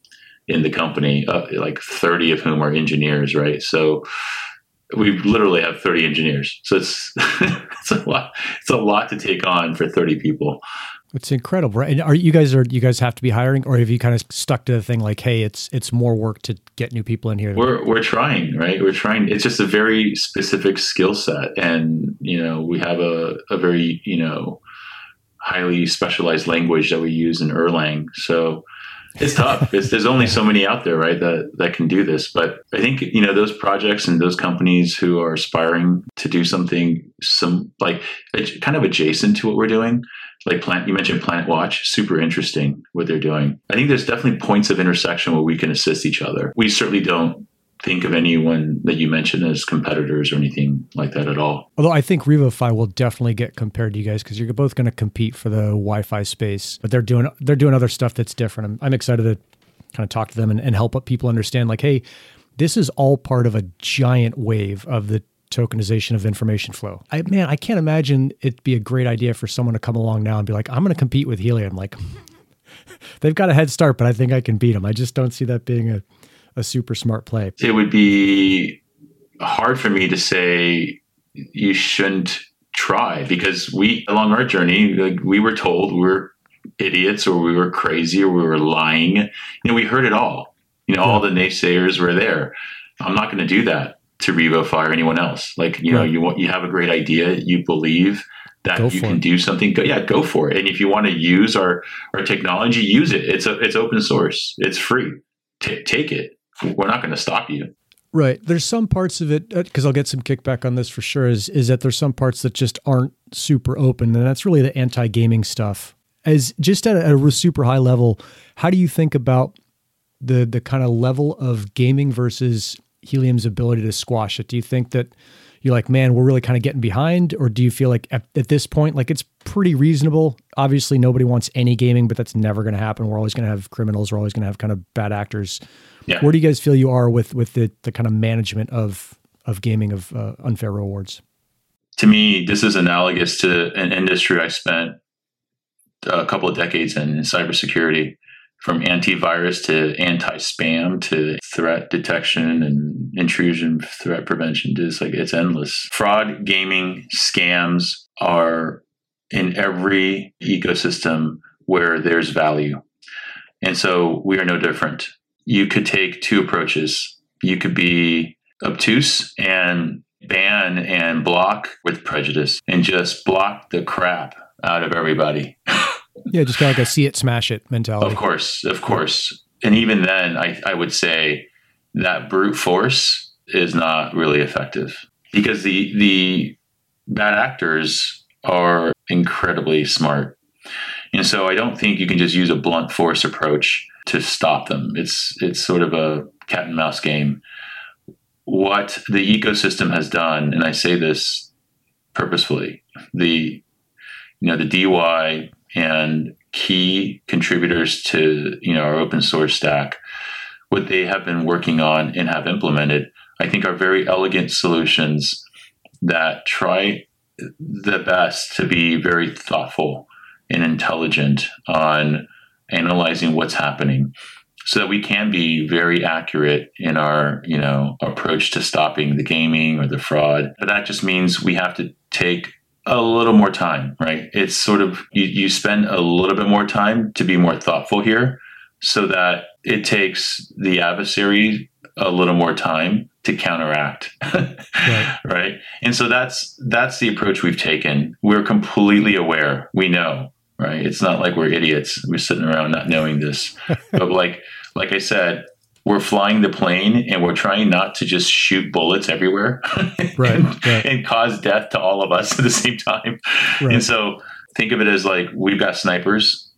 in the company uh, like 30 of whom are engineers right? So we literally have 30 engineers. So it's [laughs] it's a lot it's a lot to take on for 30 people it's incredible, right? And are you guys are you guys have to be hiring, or have you kind of stuck to the thing like, hey, it's it's more work to get new people in here? We're we're trying, right? We're trying. It's just a very specific skill set, and you know, we have a a very you know highly specialized language that we use in Erlang, so it's tough. It's, there's only so many out there, right, that that can do this. But I think you know those projects and those companies who are aspiring to do something some like kind of adjacent to what we're doing like plant you mentioned planet watch super interesting what they're doing. I think there's definitely points of intersection where we can assist each other. We certainly don't think of anyone that you mentioned as competitors or anything like that at all. Although i think RevoFi will definitely get compared to you guys because you're both going to compete for the wi-fi space but they're doing they're doing other stuff that's different. I'm, I'm excited to kind of talk to them and, and help people understand like hey this is all part of a giant wave of the tokenization of information flow. I man, I can't imagine it'd be a great idea for someone to come along now and be like, I'm going to compete with Helium. Like, [laughs] they've got a head start, but I think I can beat them. I just don't see that being a, a super smart play. It would be hard for me to say you shouldn't try because we, along our journey, like we were told we were idiots or we were crazy or we were lying. You know, we heard it all. You know, yeah. all the naysayers were there. I'm not going to do that to RevoFi or anyone else. Like, you know, you want you have a great idea, you believe that go you can it. do something. Go, yeah, go for it. And if you want to use our our technology, use it. It's a it's open source. It's free. T- take it. We're not going to stop you. Right. There's some parts of it because uh, I'll get some kickback on this for sure. Is is that there's some parts that just aren't super open, and that's really the anti gaming stuff. As just at a, a super high level, how do you think about the the kind of level of gaming versus Helium's ability to squash it? Do you think that you're like, man, we're really kind of getting behind? Or do you feel like at, at this point, like it's pretty reasonable? Obviously, nobody wants any gaming, but that's never going to happen. We're always going to have criminals. We're always going to have kind of bad actors. Yeah. Where do you guys feel you are with with the, the kind of management of of gaming of uh, unfair rewards? To me, this is analogous to an industry I spent a couple of decades in, in cybersecurity from antivirus to anti-spam to threat detection and intrusion threat prevention. Just like it's endless. Fraud gaming scams are in every ecosystem where there's value. And so we are no different. You could take two approaches. You could be obtuse and ban and block with prejudice and just block the crap out of everybody [laughs] Yeah, just kind of like a see it, smash it mentality. Of course, of course. And even then, I, I would say that brute force is not really effective because the the bad actors are incredibly smart. And so I don't think you can just use a blunt force approach to stop them. It's it's sort of a cat and mouse game. what the ecosystem has done, and I say this purposefully, the you know the DeWi and key contributors to you know our open source stack, what they have been working on and have implemented, I think are very elegant solutions that try the best to be very thoughtful and intelligent on analyzing what's happening so that we can be very accurate in our you know approach to stopping the gaming or the fraud. But that just means we have to take a little more time right? It's sort of you, you spend a little bit more time to be more thoughtful here so that it takes the adversary a little more time to counteract right. [laughs] right? And so that's that's the approach we've taken. We're completely aware. We know right? It's not like we're idiots. We're sitting around not knowing this. [laughs] But like like i said we're flying the plane and we're trying not to just shoot bullets everywhere [laughs] right, and, right. and, cause death to all of us [laughs] at the same time right. and so think of it as like we've got snipers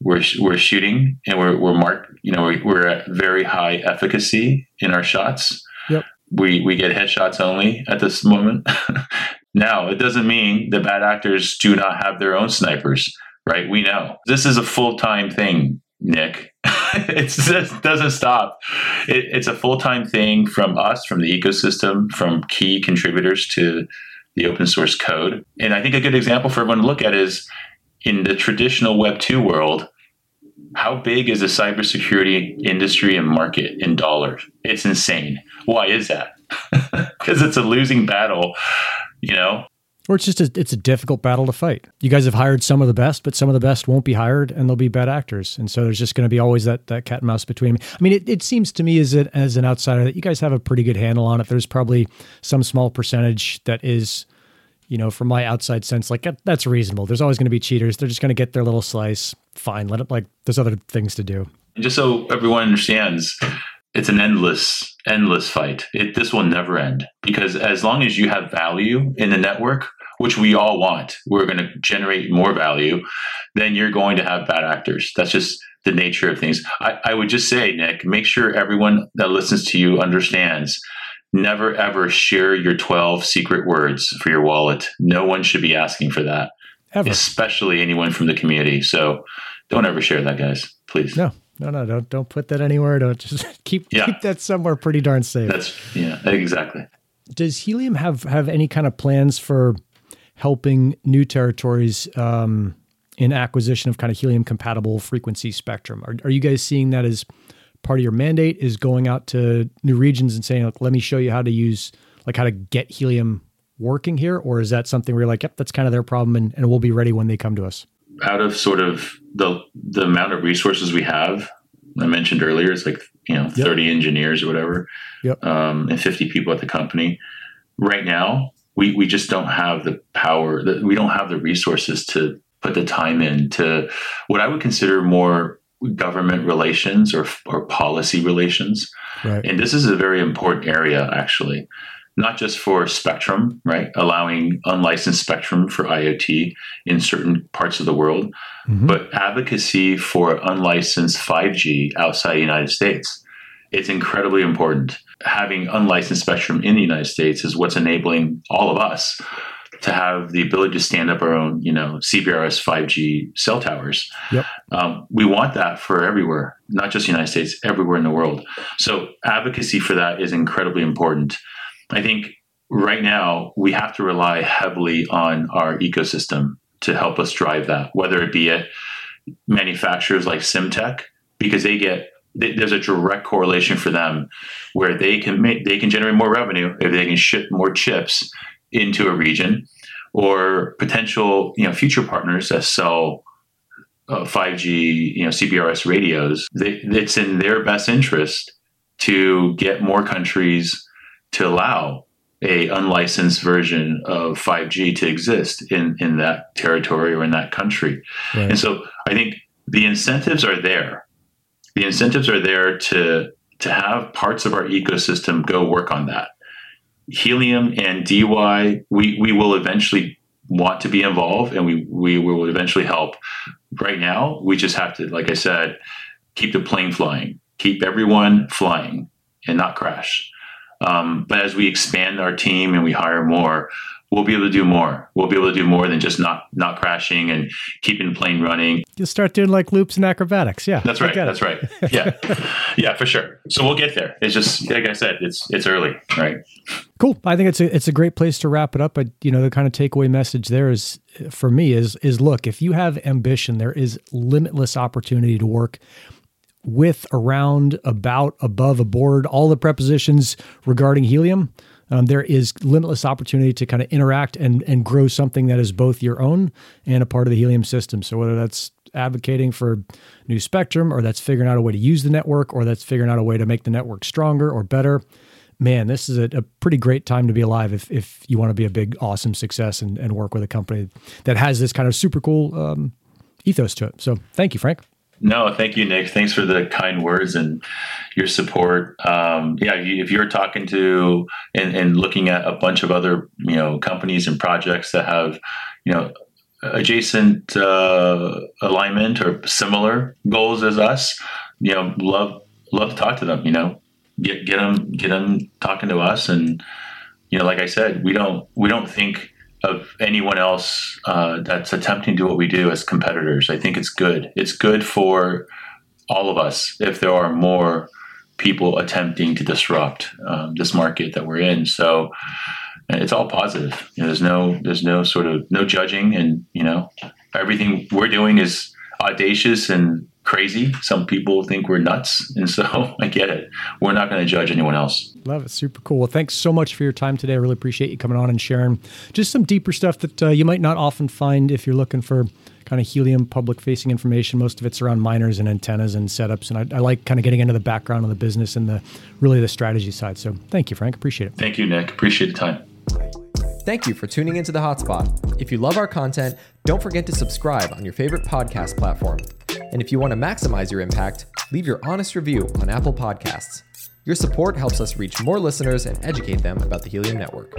we're, we're shooting and we're, we're marked, you know, we're, we're at very high efficacy in our shots. Yep. We, we get headshots only at this moment. [laughs] now, it doesn't mean the bad actors do not have their own snipers, right? We know this is a full time thing, Nik. [laughs] it just doesn't stop. It, it's a full time thing from us, from the ecosystem, from key contributors to the open source code. And I think a good example for everyone to look at is in the traditional Web 2 world, how big is the cybersecurity industry and market in dollars? It's insane. Why is that? [laughs] Because it's a losing battle, you know? Or it's just a, it's a difficult battle to fight. You guys have hired some of the best, but some of the best won't be hired, and they'll be bad actors. And so there's just going to be always that that cat and mouse between. I mean, it, it seems to me as it as an outsider that you guys have a pretty good handle on it. There's probably some small percentage that is you know, from my outside sense, like that's reasonable. There's always going to be cheaters. They're just going to get their little slice. Fine, let it. Like there's other things to do. And just so everyone understands, it's an endless, endless fight. It, this will never end because as long as you have value in the network, which we all want, we're going to generate more value. Then you're going to have bad actors. That's just the nature of things. I, I would just say, Nik, make sure everyone that listens to you understands never ever share your 12 secret words for your wallet. No one should be asking for that, ever. especially anyone from the community. So don't ever share that, guys, please. No, no, no, don't don't put that anywhere. Don't just [laughs] keep yeah. keep that somewhere pretty darn safe. That's yeah, exactly. Does Helium have have any kind of plans for helping new territories um, in acquisition of kind of helium compatible frequency spectrum? Are, are you guys seeing that as part of your mandate is going out to new regions and saying, like, let me show you how to use, like, how to get helium working here? Or is that something where you're like, yep, that's kind of their problem and, and we'll be ready when they come to us? Out of sort of the the amount of resources we have, I mentioned earlier, it's like, you know, 30 yep. engineers or whatever, yep. um, and 50 people at the company. Right now, we, we just don't have the power, that we don't have the resources to put the time in to what I would consider more government relations or, or policy relations. Right. And this is a very important area, actually, not just for spectrum, right? Allowing unlicensed spectrum for IoT in certain parts of the world, mm-hmm. but advocacy for unlicensed 5G outside the United States. It's incredibly important. Having unlicensed spectrum in the United States is what's enabling all of us to have the ability to stand up our own, you know, CBRS 5G cell towers. Yep. Um, we want that for everywhere, not just the United States, everywhere in the world. So advocacy for that is incredibly important. I think right now we have to rely heavily on our ecosystem to help us drive that, whether it be at manufacturers like Semtech, because they get there's a direct correlation for them where they can make they can generate more revenue if they can ship more chips into a region or potential you know future partners that sell uh, 5G you know CBRS radios. They, it's in their best interest to get more countries to allow a unlicensed version of 5G to exist in in that territory or in that country. Right. and so I think the incentives are there the incentives are there to to have parts of our ecosystem go work on that Helium and DeWi, we, we will eventually want to be involved and we, we will eventually help. Right now, we just have to, like I said, keep the plane flying, keep everyone flying and not crash. Um, but as we expand our team and we hire more, we'll be able to do more. We'll be able to do more than just not not crashing and keeping the plane running. You'll start doing like loops and acrobatics. Yeah, that's right. That's right. Yeah, [laughs] yeah, for sure. So we'll get there. It's just like I said, it's it's early, right? Cool. I think it's a it's a great place to wrap it up. But you know, the kind of takeaway message there is for me is is look, if you have ambition, there is limitless opportunity to work with, around, about, above, aboard, all the prepositions regarding helium um, there is limitless opportunity to kind of interact and and grow something that is both your own and a part of the Helium system. So whether that's advocating for new spectrum or that's figuring out a way to use the network or that's figuring out a way to make the network stronger or better man this is a, a pretty great time to be alive if, if you want to be a big awesome success and, and work with a company that has this kind of super cool um, ethos to it so thank you frank no, thank you, Nik. Thanks for the kind words and your support. Um, yeah, if you're talking to and, and, looking at a bunch of other you know companies and projects that have you know adjacent uh, alignment or similar goals as us, you know, love love to talk to them. You know, get get them get them talking to us, and you know, like I said, we don't we don't think of anyone else uh, that's attempting to do what we do as competitors. I think it's good. It's good for all of us if there are more people attempting to disrupt um, this market that we're in. So it's all positive. You know, there's no there's no sort of no judging, and you know everything we're doing is audacious and crazy. Some people think we're nuts. And so [laughs] I get it. We're not going to judge anyone else. Love it. Super cool. Well, thanks so much for your time today. I really appreciate you coming on and sharing just some deeper stuff that uh, you might not often find if you're looking for kind of helium public facing information. Most of it's around miners and antennas and setups. And I, I, like kind of getting into the background of the business and the really the strategy side. So thank you, Frank. Appreciate it. Thank you, Nik. Appreciate the time. Thank you for tuning into the Hotspot. If you love our content, don't forget to subscribe on your favorite podcast platform. And if you want to maximize your impact, leave your honest review on Apple Podcasts. Your support helps us reach more listeners and educate them about the Helium Network.